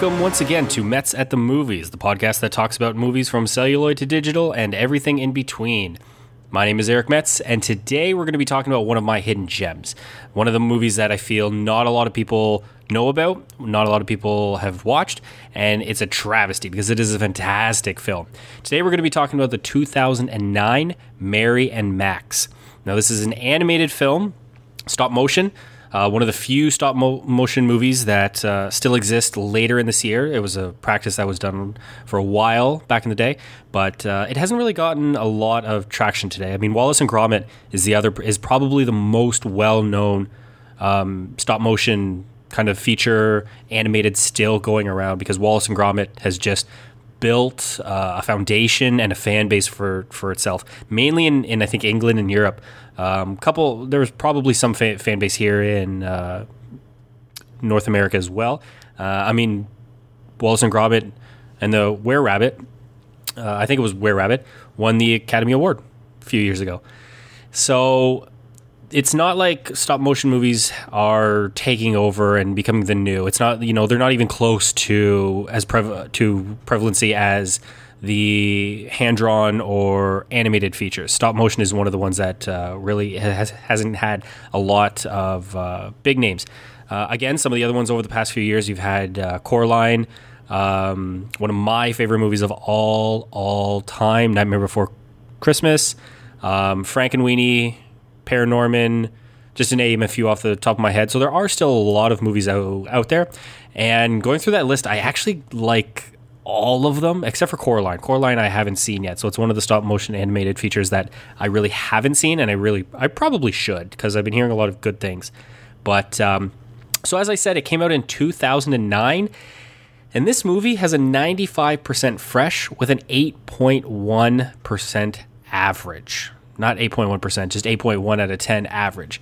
Welcome once again to Metz at the Movies, the podcast that talks about movies from celluloid to digital and everything in between. My name is Eric Metz, and today we're going to be talking about one of my hidden gems. One of the movies that I feel not a lot of people know about, not a lot of people have watched, and it's a travesty because it is a fantastic film. Today we're going to be talking about the 2009 Mary and Max. Now, this is an animated film, stop motion. Uh, one of the few stop mo- motion movies that uh, still exist later in this year. It was a practice that was done for a while back in the day, but uh, it hasn't really gotten a lot of traction today. I mean, Wallace and Gromit is the other is probably the most well known um, stop motion kind of feature animated still going around because Wallace and Gromit has just built uh, a foundation and a fan base for for itself, mainly in, in I think England and Europe. Um, couple there was probably some fa- fan base here in uh, North America as well. Uh, I mean, Wallace and Gromit and the Were Rabbit, uh, I think it was Were Rabbit, won the Academy Award a few years ago. So it's not like stop motion movies are taking over and becoming the new. It's not you know they're not even close to as to prevalency as the hand drawn or animated features. Stop motion is one of the ones that uh, really has, hasn't had a lot of uh, big names. Uh, again, some of the other ones over the past few years, you've had uh, Coraline, um, one of my favorite movies of all all time, Nightmare Before Christmas, um, Frankenweenie, Paranorman, just to name a few off the top of my head. So there are still a lot of movies out, out there. And going through that list, I actually like all of them except for Coraline. Coraline I haven't seen yet, so it's one of the stop motion animated features that I really haven't seen, and I really I probably should because I've been hearing a lot of good things. But um, so as I said, it came out in 2009. And this movie has a 95% fresh with an 8.1% average. Not 8.1%, just 8.1 out of 10 average.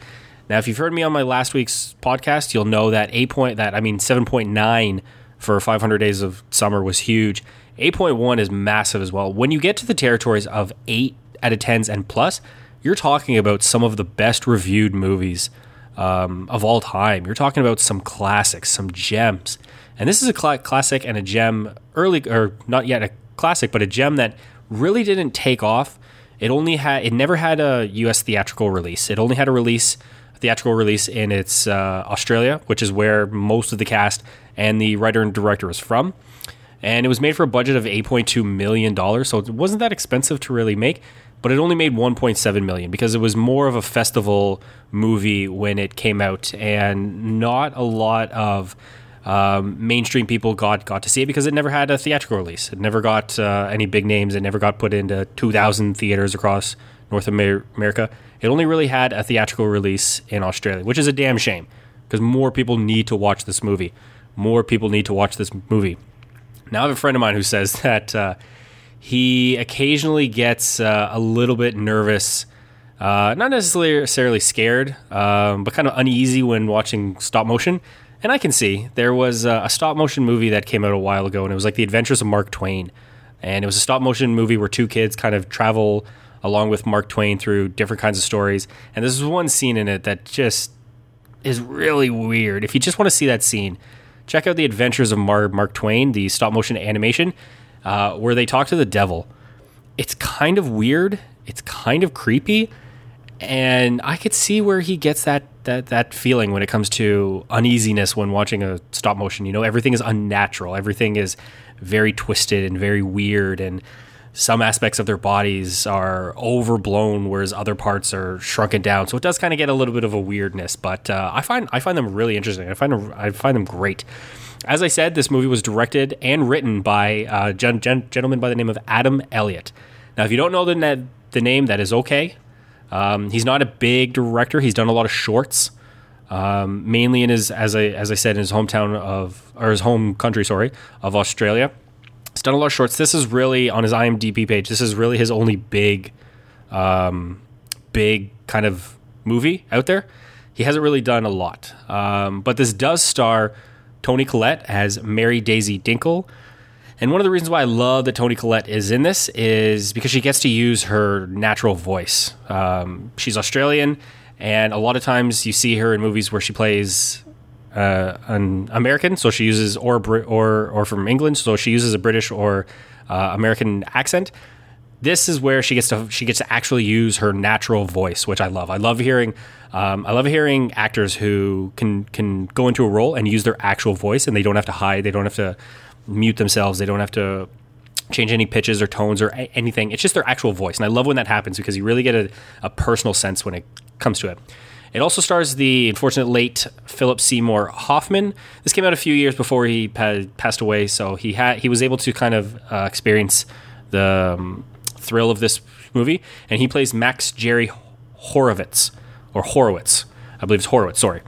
Now, if you've heard me on my last week's podcast, you'll know that 8 point that I mean 7.9 for 500 Days of Summer was huge. 8.1 is massive as well. When you get to the territories of 8 out of 10s and plus, you're talking about some of the best reviewed movies um, of all time. You're talking about some classics, some gems. And this is a cl- classic and a gem early, or not yet a classic, but a gem that really didn't take off. It only had, it never had a US theatrical release. It only had a release, theatrical release in its uh, Australia, which is where most of the cast and the writer and director is from. And it was made for a budget of $8.2 million, so it wasn't that expensive to really make, but it only made 1.7 million because it was more of a festival movie when it came out, and not a lot of um, mainstream people got got to see it because it never had a theatrical release. It never got uh, any big names. It never got put into 2,000 theaters across North America. It only really had a theatrical release in Australia, which is a damn shame because more people need to watch this movie more people need to watch this movie. Now, I have a friend of mine who says that uh, he occasionally gets uh, a little bit nervous, uh, not necessarily scared, um, but kind of uneasy when watching stop motion. And I can see there was a stop motion movie that came out a while ago, and it was like The Adventures of Mark Twain. And it was a stop motion movie where two kids kind of travel along with Mark Twain through different kinds of stories. And there's one scene in it that just is really weird. If you just want to see that scene, check out the Adventures of Mar- Mark Twain, the stop motion animation, uh, where they talk to the devil. It's kind of weird. It's kind of creepy, and I could see where he gets that that that feeling when it comes to uneasiness when watching a stop motion. You know, everything is unnatural. Everything is very twisted and very weird, and some aspects of their bodies are overblown, whereas other parts are shrunken down. So it does kind of get a little bit of a weirdness. But uh, I find I find them really interesting. I find them, I find them great. As I said, this movie was directed and written by a uh, gen- gen- gentleman by the name of Adam Elliott. Now, if you don't know the the name, that is okay. Um, he's not a big director. He's done a lot of shorts, um, mainly in his as I as I said in his hometown of or his home country, sorry, of Australia. He's done a lot of shorts. This is really on his IMDb page. This is really his only big, um, big kind of movie out there. He hasn't really done a lot, um, but this does star Toni Collette as Mary Daisy Dinkle. And one of the reasons why I love that Toni Collette is in this is because she gets to use her natural voice. Um, she's Australian, and a lot of times you see her in movies where she plays uh, an American, so she uses or or or from England, so she uses a British or uh, American accent. This is where she gets to she gets to actually use her natural voice, which I love. I love hearing um, I love hearing actors who can can go into a role and use their actual voice, and they don't have to hide, they don't have to mute themselves, they don't have to change any pitches or tones or a- anything. It's just their actual voice, and I love when that happens because you really get a, a personal sense when it comes to it. It also stars the unfortunate late Philip Seymour Hoffman. This came out a few years before he pa- passed away, so he had he was able to kind of uh, experience the um, thrill of this movie, and he plays Max Jerry Horowitz or Horowitz, I believe it's Horowitz. Sorry,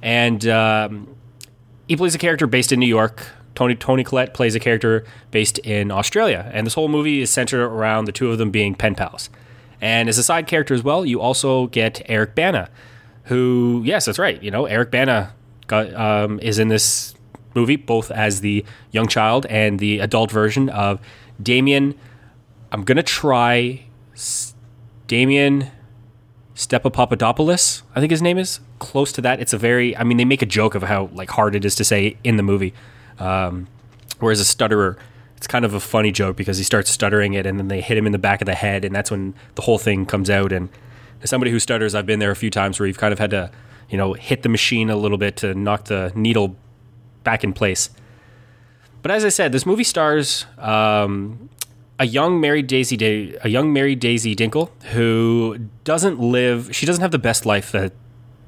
and um, he plays a character based in New York. Toni Toni Collette plays a character based in Australia, and this whole movie is centered around the two of them being pen pals. And as a side character as well, you also get Eric Bana, who, yes, that's right. You know, Eric Bana got, um, is in this movie both as the young child and the adult version of Damien. I'm gonna try Damien Stepa I think his name is close to that. It's a very, I mean, they make a joke of how like hard it is to say in the movie. Um, whereas a stutterer, it's kind of a funny joke because he starts stuttering it and then they hit him in the back of the head and that's when the whole thing comes out. And as somebody who stutters, I've been there a few times where you've kind of had to, you know, hit the machine a little bit to knock the needle back in place. But as I said, this movie stars um, a young married Daisy da- a young married Daisy Dinkle who doesn't live she doesn't have the best life that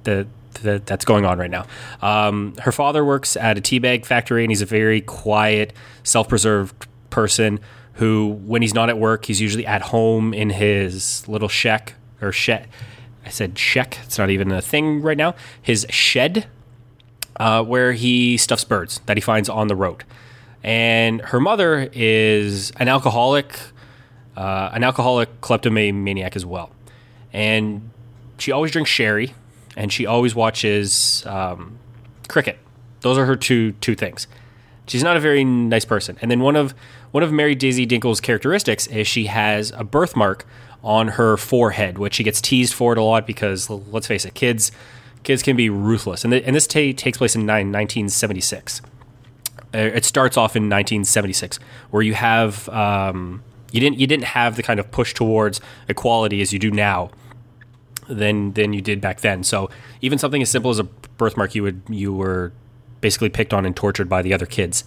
that, that that's going on right now. Um, her father works at a teabag factory and he's a very quiet, self-preserved person who when he's not at work, he's usually at home in his little shack or shed. I said shack. It's not even a thing right now. His shed uh, where he stuffs birds that he finds on the road and her mother is an alcoholic, uh, an alcoholic kleptomaniac as well, and she always drinks sherry, and she always watches um, cricket. Those are her two two things. She's not a very nice person. And then one of one of Mary Daisy Dinkle's characteristics is she has a birthmark on her forehead, which she gets teased for it a lot because let's face it, kids kids can be ruthless. And, and this t- takes place in 1976. Uh, it starts off in 1976, where you have um, you didn't you didn't have the kind of push towards equality as you do now than than you did back then. So even something as simple as a birthmark, you would you were basically picked on and tortured by the other kids.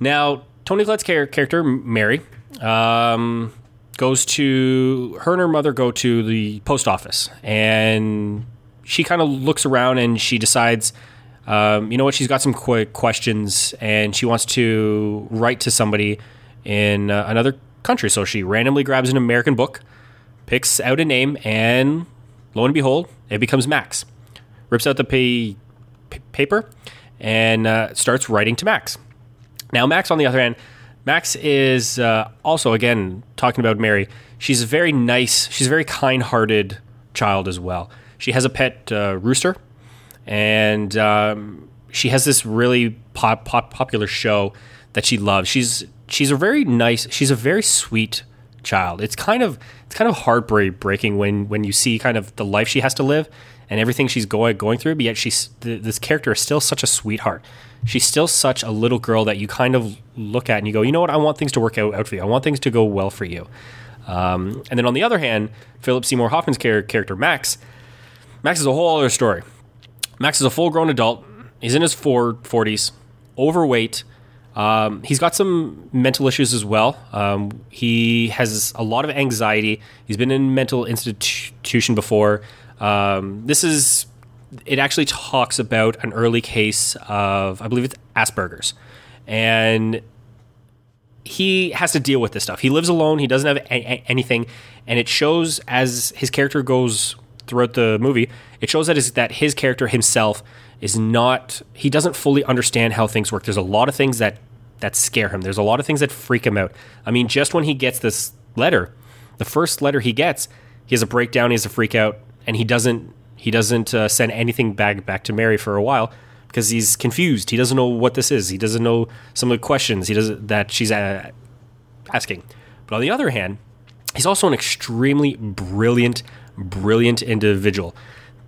Now Toni Collette's char- character Mary um, goes to her and her mother go to the post office, and she kind of looks around and she decides um, you know what? She's got some quick questions and she wants to write to somebody in uh, another country. So she randomly grabs an American book, picks out a name, and lo and behold, it becomes Max. Rips out the pay, p- paper and uh, starts writing to Max. Now, Max, on the other hand, Max is uh, also, again, talking about Mary. She's a very nice, she's a very kind hearted child as well. She has a pet uh, rooster and um, she has this really pop, pop, popular show that she loves. She's she's a very nice, she's a very sweet child. It's kind of it's kind of heartbreaking when when you see kind of the life she has to live and everything she's going going through. But yet she's this character is still such a sweetheart. She's still such a little girl that you kind of look at and you go, you know what? I want things to work out, out for you. I want things to go well for you. Um, and then on the other hand, Philip Seymour Hoffman's character Max, Max is a whole other story. Max is a full grown adult. He's in his four, 40s, overweight. Um, he's got some mental issues as well. Um, he has a lot of anxiety. He's been in mental institution before. Um, this is it actually talks about an early case of I believe it's Asperger's, and he has to deal with this stuff. He lives alone. He doesn't have a- anything, and it shows as his character goes throughout the movie, it shows that is that his character himself is not he doesn't fully understand how things work. There's a lot of things that that scare him. There's a lot of things that freak him out. I mean, just when he gets this letter, the first letter he gets, he has a breakdown, he has a freak out, and he doesn't he doesn't uh, send anything back back to Mary for a while because he's confused. He doesn't know what this is. He doesn't know some of the questions he doesn't that she's uh, asking. But on the other hand, he's also an extremely brilliant brilliant individual.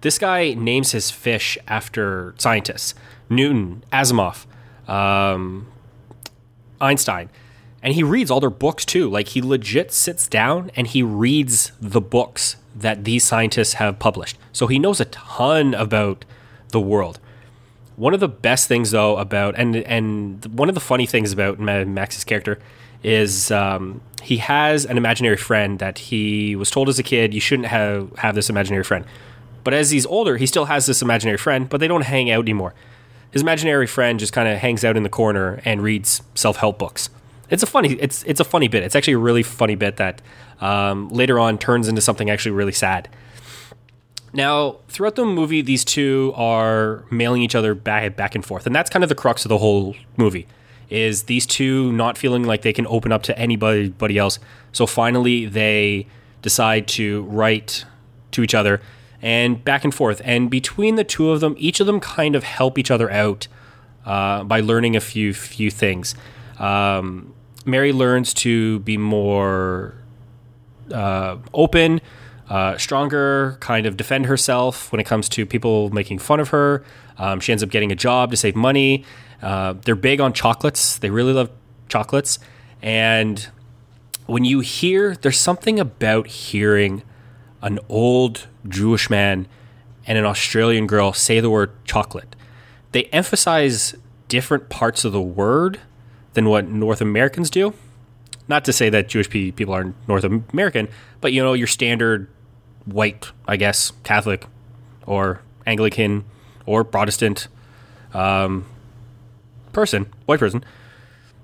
This guy names his fish after scientists Newton, Asimov, um, Einstein. And he reads all their books too. Like he legit sits down and he reads the books that these scientists have published. So he knows a ton about the world. One of the best things though about and and one of the funny things about Max's character is um, he has an imaginary friend that he was told as a kid you shouldn't have have this imaginary friend. But as he's older, he still has this imaginary friend, but they don't hang out anymore. His imaginary friend just kind of hangs out in the corner and reads self-help books. It's a funny it's it's a funny bit. It's actually a really funny bit that um, later on turns into something actually really sad. Now, throughout the movie, these two are mailing each other back back and forth, and that's kind of the crux of the whole movie. Is these two not feeling like they can open up to anybody else? So finally, they decide to write to each other and back and forth. And between the two of them, each of them kind of help each other out uh, by learning a few few things. Um, Mary learns to be more uh, open, uh, stronger, kind of defend herself when it comes to people making fun of her. Um, she ends up getting a job to save money. Uh, they're big on chocolates. They really love chocolates. And when you hear, there's something about hearing an old Jewish man and an Australian girl say the word chocolate. They emphasize different parts of the word than what North Americans do. Not to say that Jewish people aren't North American, but you know, your standard white, I guess, Catholic or Anglican or Protestant um, person, white person,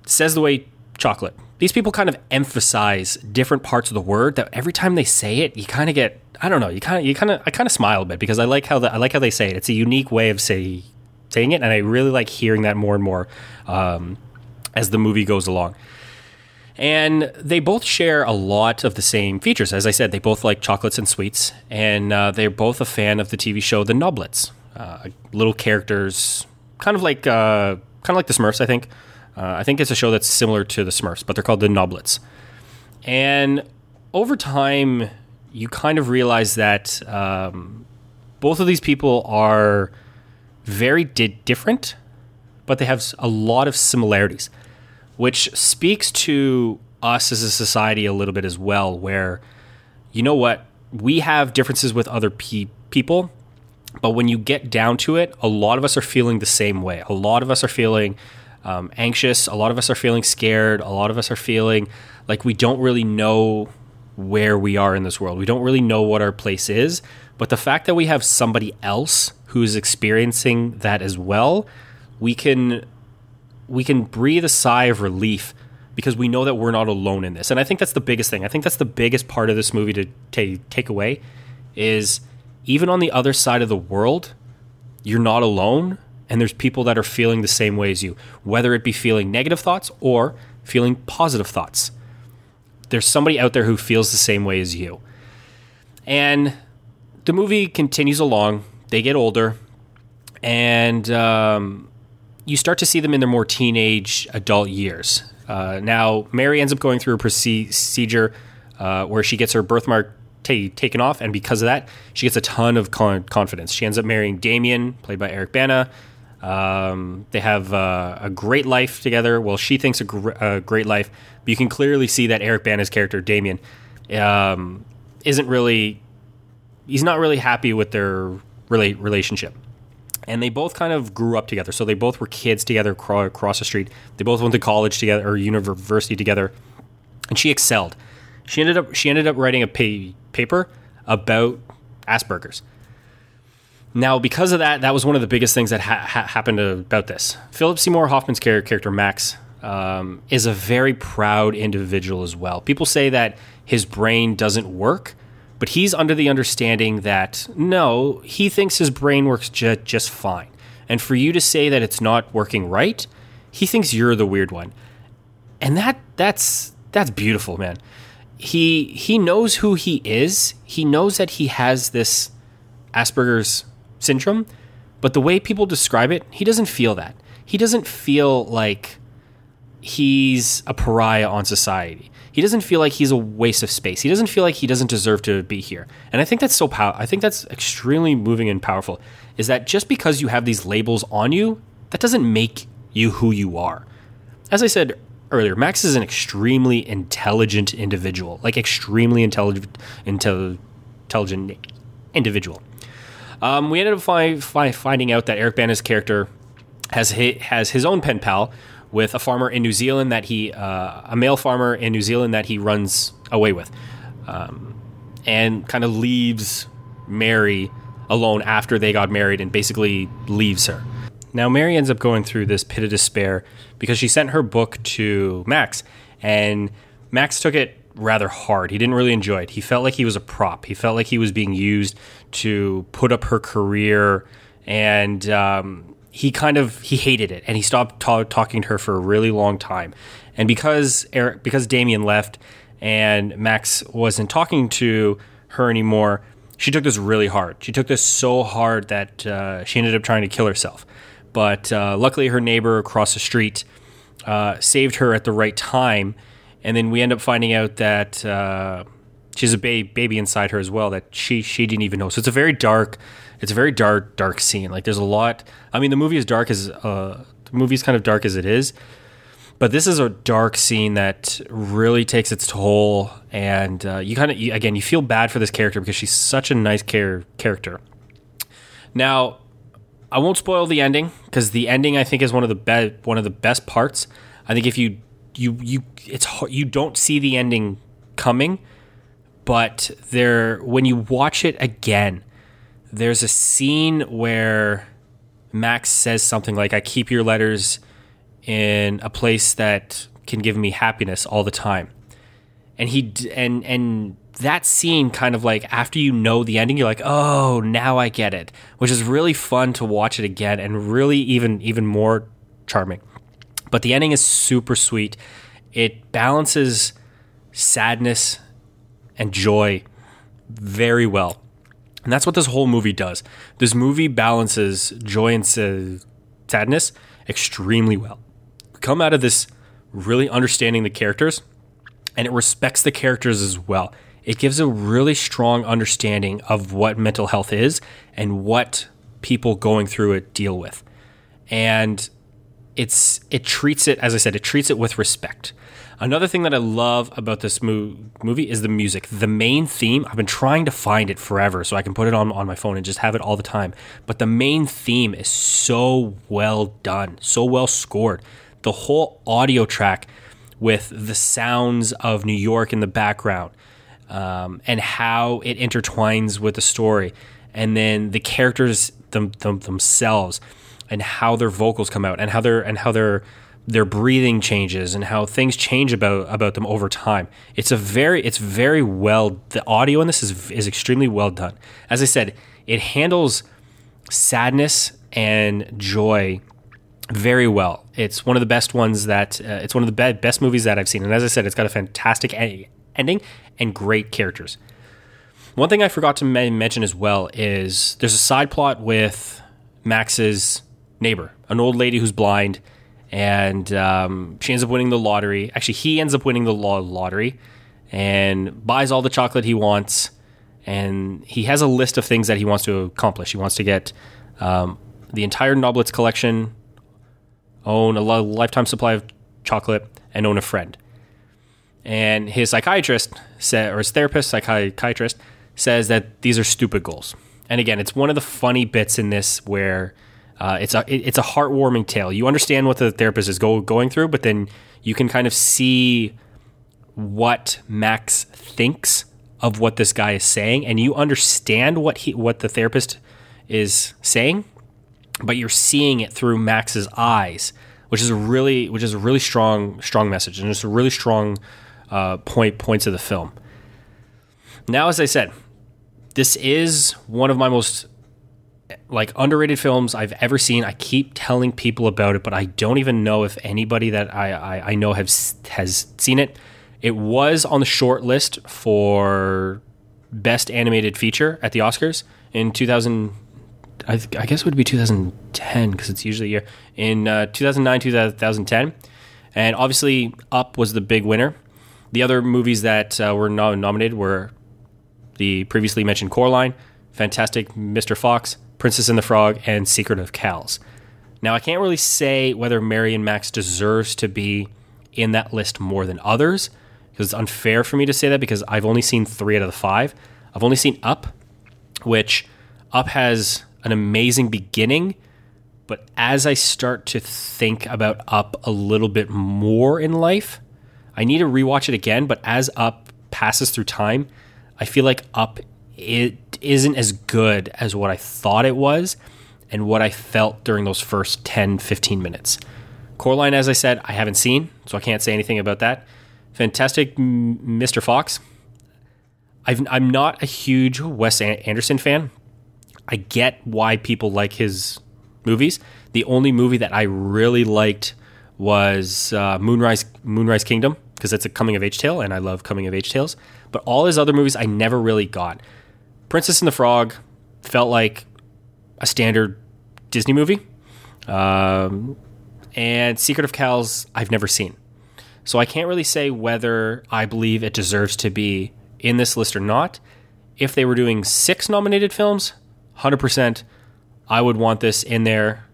says the way chocolate. These people kind of emphasize different parts of the word that every time they say it, you kind of get I don't know, you kind of you kind of I kind of smile a bit because I like how the, I like how they say it. It's a unique way of say, saying it, and I really like hearing that more and more. Um, as the movie goes along. And they both share a lot of the same features. As I said, they both like chocolates and sweets, and uh, they're both a fan of the TV show The Noblets. Uh, little characters, kind of like uh, kind of like the Smurfs. I think. Uh, I think it's a show that's similar to the Smurfs, but they're called The Noblets. And over time, you kind of realize that um, both of these people are very di- different, but they have a lot of similarities which speaks to us as a society a little bit as well, where, you know what, we have differences with other pe- people, but when you get down to it, a lot of us are feeling the same way. A lot of us are feeling um, anxious. A lot of us are feeling scared. A lot of us are feeling like we don't really know where we are in this world. We don't really know what our place is. But the fact that we have somebody else who's experiencing that as well, we can we can breathe a sigh of relief because we know that we're not alone in this. And I think that's the biggest thing. I think that's the biggest part of this movie to t- take away is even on the other side of the world, you're not alone and there's people that are feeling the same way as you, whether it be feeling negative thoughts or feeling positive thoughts. There's somebody out there who feels the same way as you. And the movie continues along. They get older, and um, you start to see them in their more teenage adult years. Uh, now, Mary ends up going through a procedure uh, where she gets her birthmark t- taken off, and because of that, she gets a ton of con- confidence. She ends up marrying Damien, played by Eric Bana. Um, they have uh, a great life together. Well, she thinks a, gr- a, great life, but you can clearly see that Eric Bana's character, Damien, um, isn't really. He's not really happy with their rela- relationship and they both kind of grew up together. So they both were kids together across the street. They both went to college together or university together, and she excelled. She ended up she ended up writing a paper about Asperger's. Now, because of that, that was one of the biggest things that ha- ha- happened about this. Philip Seymour Hoffman's character Max um, is a very proud individual as well. People say that his brain doesn't work but he's under the understanding that no, he thinks his brain works ju- just fine. And for you to say that it's not working right, he thinks you're the weird one. And that that's that's beautiful, man. He he knows who he is. He knows that he has this Asperger's syndrome, but the way people describe it, he doesn't feel that. He doesn't feel like he's a pariah on society. He doesn't feel like he's a waste of space. He doesn't feel like he doesn't deserve to be here. And I think that's so pow- I think that's extremely moving and powerful. Is that just because you have these labels on you, that doesn't make you who you are. As I said earlier, Max is an extremely intelligent individual, like extremely intelligent, intelligent individual. Um, we ended up fi- fi- finding out that Eric Bana's character has his, has his own pen pal with a farmer in New Zealand that he, uh, a male farmer in New Zealand that he runs away with, um, and kind of leaves Mary alone after they got married and basically leaves her. Now, Mary ends up going through this pit of despair because she sent her book to Max, and Max took it rather hard. He didn't really enjoy it. He felt like he was a prop. He felt like he was being used to put up her career, and um, he kind of he hated it, and he stopped ta- talking to her for a really long time. And because Eric, because Damien left, and Max wasn't talking to her anymore, she took this really hard. She took this so hard that uh, she ended up trying to kill herself. But uh, luckily, her neighbor across the street uh, saved her at the right time. And then we end up finding out that uh, she has a ba- baby inside her as well that she she didn't even know. So it's a very dark, it's a very dark dark scene. Like there's a lot. I mean, the movie is dark as uh, the movie's kind of dark as it is, but this is a dark scene that really takes its toll. And uh, you kind of again you feel bad for this character because she's such a nice char- character. Now I won't spoil the ending because the ending I think is one of the be- one of the best parts. I think if you you you it's hard, you don't see the ending coming, but there when you watch it again, there's a scene where Max says something like, "I keep your letters in a place that can give me happiness all the time," and he and and that scene kind of like after you know the ending you're like oh now i get it which is really fun to watch it again and really even even more charming but the ending is super sweet. It balances sadness and joy very well. And that's what this whole movie does. This movie balances joy and sadness extremely well. We come out of this really understanding the characters and it respects the characters as well. It gives a really strong understanding of what mental health is and what people going through it deal with. And it's it treats it as I said, it treats it with respect. Another thing that I love about this mo- movie is the music. The main theme, I've been trying to find it forever so I can put it on, on my phone and just have it all the time. But the main theme is so well done, so well scored. The whole audio track with the sounds of New York in the background, um, and how it intertwines with the story, and then the characters them, them, themselves, and how their vocals come out, and how their and how their their breathing changes, and how things change about about them over time. It's a very it's very well the audio in this is is extremely well done. As I said, it handles sadness and joy very well. It's one of the best ones that uh, it's one of the be- best movies that I've seen. And as I said, it's got a fantastic ending and great characters. One thing I forgot to mention as well is there's a side plot with Max's neighbor, an old lady who's blind, and um, she ends up winning the lottery. Actually, he ends up winning the lottery and buys all the chocolate he wants. And he has a list of things that he wants to accomplish. He wants to get um, the entire Noblets collection, own a lifetime supply of chocolate, and own a friend. And his psychiatrist or his therapist, psychiatrist, says that these are stupid goals. And again, it's one of the funny bits in this where uh, it's a it's a heartwarming tale. You understand what the therapist is go, going through, but then you can kind of see what Max thinks of what this guy is saying, and you understand what he what the therapist is saying, but you're seeing it through Max's eyes, which is a really which is a really strong strong message, and it's a really strong uh, point points of the film. Now, as I said, this is one of my most like underrated films I've ever seen. I keep telling people about it, but I don't even know if anybody that I, I, I know have has seen it. It was on the short list for best animated feature at the Oscars in 2000. I, I guess it would be 2010 because it's usually a year in uh, 2009 2010. And obviously, Up was the big winner. The other movies that uh, were no- nominated were the previously mentioned Coraline, Fantastic Mr. Fox, Princess and the Frog, and Secret of Kells. Now, I can't really say whether Mary and Max deserves to be in that list more than others because it's unfair for me to say that because I've only seen three out of the five. I've only seen Up, which Up has an amazing beginning, but as I start to think about Up a little bit more in life, I need to rewatch it again. But as Up passes through time, I feel like Up it isn't as good as what I thought it was and what I felt during those first 10, 15 minutes. Coraline, as I said, I haven't seen, so I can't say anything about that. Fantastic Mr. Fox. i am not a huge Wes Anderson fan. I get why people like his movies. The only movie that I really liked was uh, Moonrise Moonrise Kingdom because it's a coming of age tale, and I love coming of age tales. But all his other movies I never really got. Princess and the Frog felt like a standard Disney movie, um, and Secret of Kells I've never seen. So I can't really say whether I believe it deserves to be in this list or not. If they were doing six nominated films, 100%, I would want this in there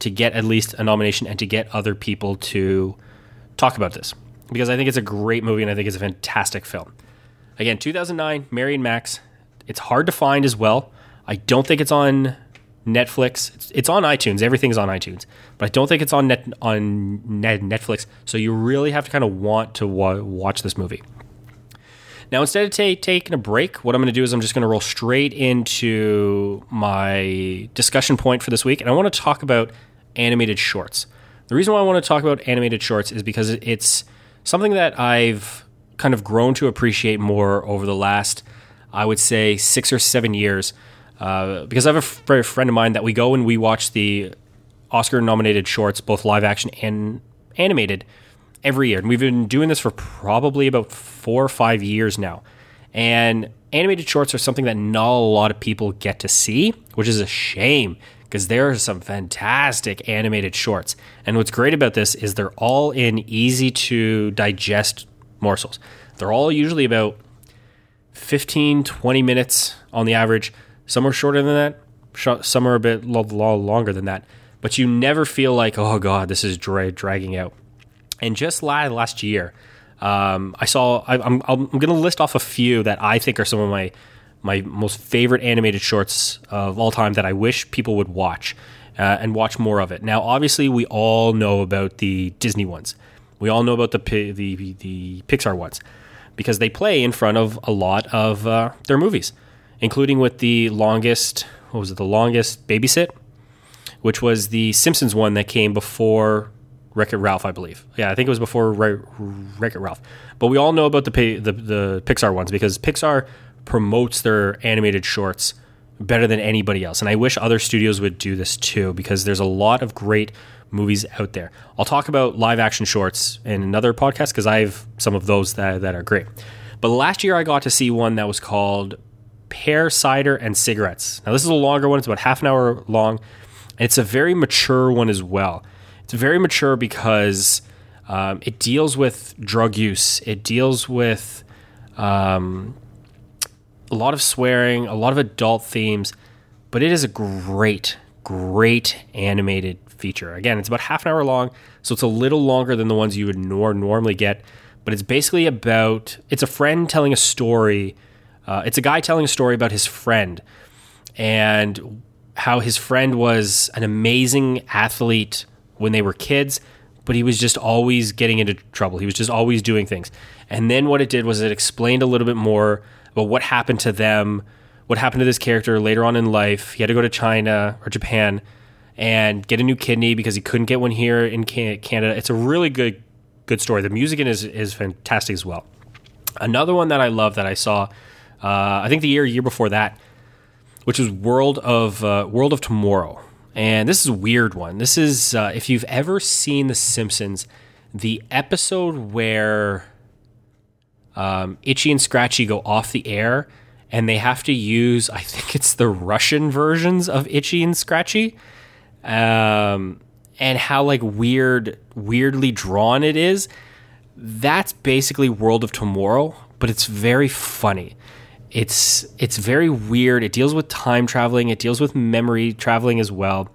to get at least a nomination and to get other people to talk about this because I think it's a great movie and I think it's a fantastic film. Again, 2009, Mary and Max. It's hard to find as well. I don't think it's on Netflix. It's, it's on iTunes. Everything's on iTunes, but I don't think it's on net on net, Netflix. So you really have to kind of want to wa- watch this movie. Now, instead of ta- taking a break, what I'm going to do is I'm just going to roll straight into my discussion point for this week, and I want to talk about animated shorts. The reason why I want to talk about animated shorts is because it's something that I've kind of grown to appreciate more over the last, I would say, six or seven years. Uh, because I have a friend of mine that we go and we watch the Oscar nominated shorts, both live action and animated, every year. And we've been doing this for probably about four or five years now. And animated shorts are something that not a lot of people get to see, which is a shame because there are some fantastic animated shorts. And what's great about this is they're all in easy to digest morsels. They're all usually about 15, 20 minutes on the average. Some are shorter than that. Some are a bit longer than that. But you never feel like, oh God, this is dra- dragging out. And just last year, um, I saw. I, I'm, I'm going to list off a few that I think are some of my my most favorite animated shorts of all time that I wish people would watch uh, and watch more of it. Now, obviously, we all know about the Disney ones. We all know about the the the Pixar ones because they play in front of a lot of uh, their movies including with the longest, what was it, the longest babysit, which was the Simpsons one that came before Wreck It Ralph, I believe. Yeah, I think it was before Wreck It Ralph. But we all know about the, the the Pixar ones because Pixar promotes their animated shorts better than anybody else, and I wish other studios would do this too because there's a lot of great movies out there. I'll talk about live action shorts in another podcast because I have some of those that that are great. But last year I got to see one that was called pear cider and cigarettes. Now, this is a longer one, it's about half an hour long. And it's a very mature one as well. It's very mature because um, it deals with drug use, it deals with um, a lot of swearing, a lot of adult themes, but it is a great, great animated feature. Again, it's about half an hour long, so it's a little longer than the ones you would nor- normally get. But it's basically about it's a friend telling a story uh, it's a guy telling a story about his friend and how his friend was an amazing athlete when they were kids, but he was just always getting into trouble. He was just always doing things. And then what it did was it explained a little bit more about what happened to them, what happened to this character later on in life. He had to go to China or Japan and get a new kidney because he couldn't get one here in Canada. It's a really good good story. The music in is is fantastic as well. Another one that I love that I saw uh, I think the year year before that, which was World of uh, World of Tomorrow. And this is a weird one. This is uh, if you've ever seen The Simpsons, the episode where um, Itchy and Scratchy go off the air and they have to use, I think it's the Russian versions of Itchy and Scratchy. Um, and how like weird, weirdly drawn it is. That's basically World of Tomorrow, but it's very funny. It's it's very weird. It deals with time traveling. It deals with memory traveling as well.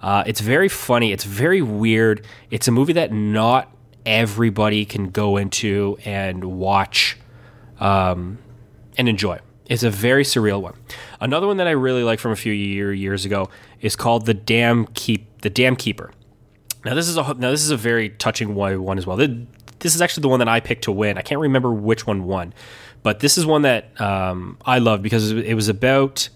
Uh, it's very funny. It's very weird. It's a movie that not everybody can go into and watch um, and enjoy. It's a very surreal one. Another one that I really like from a few year, years ago is called the Dam Keep the Dam Keeper. Now this is a now this is a very touching one, as well. This is actually the one that I picked to win. I can't remember which one won, but this is one that um, I love because it was about.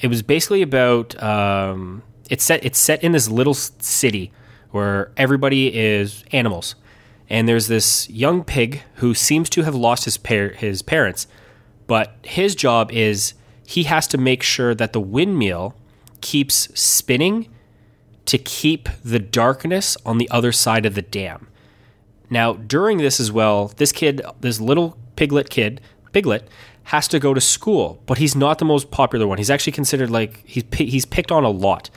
It was basically about. Um, it's set. It's set in this little city where everybody is animals, and there's this young pig who seems to have lost his par- his parents, but his job is he has to make sure that the windmill keeps spinning to keep the darkness on the other side of the dam. Now, during this as well, this kid, this little piglet kid, piglet, has to go to school, but he's not the most popular one. He's actually considered like he's he's picked on a lot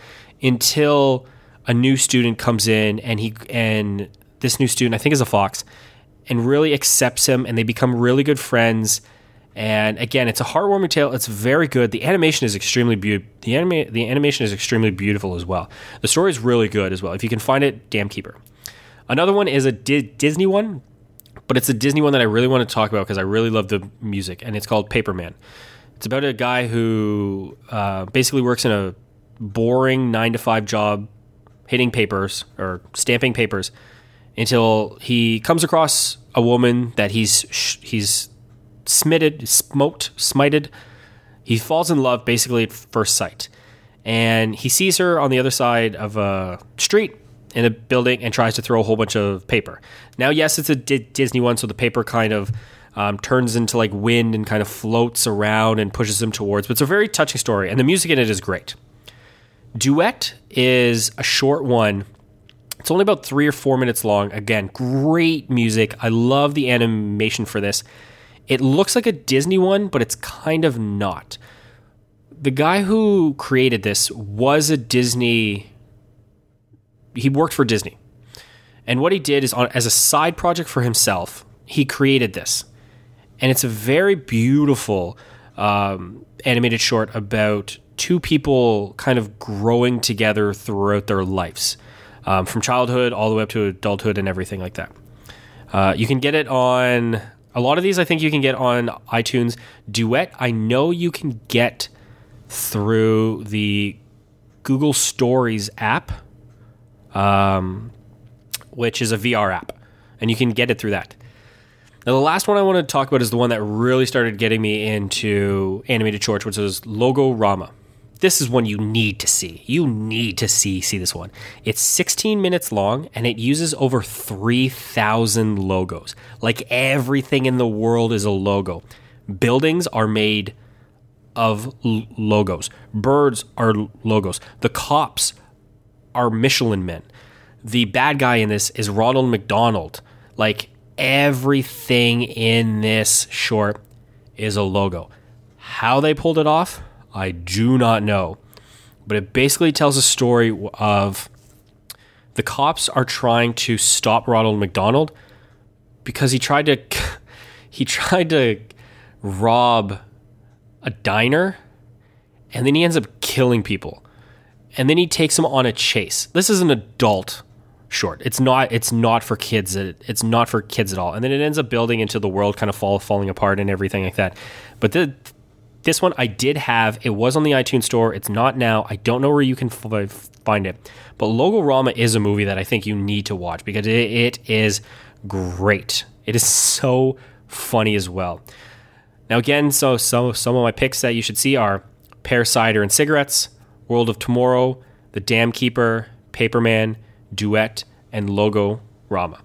until a new student comes in and he and this new student, I think is a fox, and really accepts him and they become really good friends. And again, it's a heartwarming tale. It's very good. The animation is extremely beautiful. The anima- the animation is extremely beautiful as well. The story is really good as well. If you can find it, Dam Keeper. Another one is a Di- Disney one, but it's a Disney one that I really want to talk about because I really love the music, and it's called Paperman. It's about a guy who uh, basically works in a boring nine to five job, hitting papers or stamping papers, until he comes across a woman that he's he's smitted, smoked, smited. He falls in love basically at first sight, and he sees her on the other side of a street in a building and tries to throw a whole bunch of paper. Now, yes, it's a D- Disney one, so the paper kind of um, turns into like wind and kind of floats around and pushes him towards. But it's a very touching story, and the music in it is great. Duet is a short one. It's only about three or four minutes long. Again, great music. I love the animation for this. It looks like a Disney one, but it's kind of not. The guy who created this was a Disney he worked for Disney. And what he did is on as a side project for himself, he created this. And it's a very beautiful um, animated short about two people kind of growing together throughout their lives, um, from childhood all the way up to adulthood and everything like that. Uh, you can get it on a lot of these. I think you can get on iTunes. Duet, I know you can get through the Google Stories app um, which is a VR app, and you can get it through that. Now, the last one I want to talk about is the one that really started getting me into animated shorts, which is Logorama. This is one you need to see. You need to see see this one. It's 16 minutes long and it uses over 3,000 logos. Like everything in the world is a logo. Buildings are made of l- logos. Birds are logos. The cops are Michelin men. The bad guy in this is Ronald McDonald. Like everything in this short is a logo. How they pulled it off, I do not know. But it basically tells a story of the cops are trying to stop Ronald McDonald because he tried to he tried to rob a diner and then he ends up killing people and then he takes him on a chase. This is an adult short. It's not. It's not for kids. It's not for kids at all. And then it ends up building into the world kind of fall falling apart and everything like that. But the this one I did have. It was on the iTunes store. It's not now. I don't know where you can find it. But Logorama is a movie that I think you need to watch because it, it is great. It is so funny as well. Now again, so so some of my picks that you should see are Pear Cider and Cigarettes, World of Tomorrow, The Dam Keeper, Paperman, Duet, and Logorama.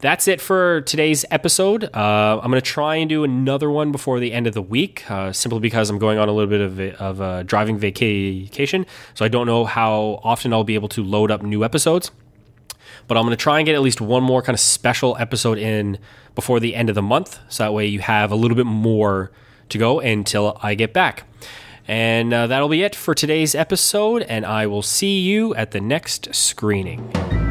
That's it for today's episode. Uh, I'm going to try and do another one before the end of the week, uh, simply because I'm going on a little bit of a, of a driving vacation. So I don't know how often I'll be able to load up new episodes. But I'm going to try and get at least one more kind of special episode in before the end of the month. So that way you have a little bit more to go until I get back. And uh, that'll be it for today's episode, and I will see you at the next screening.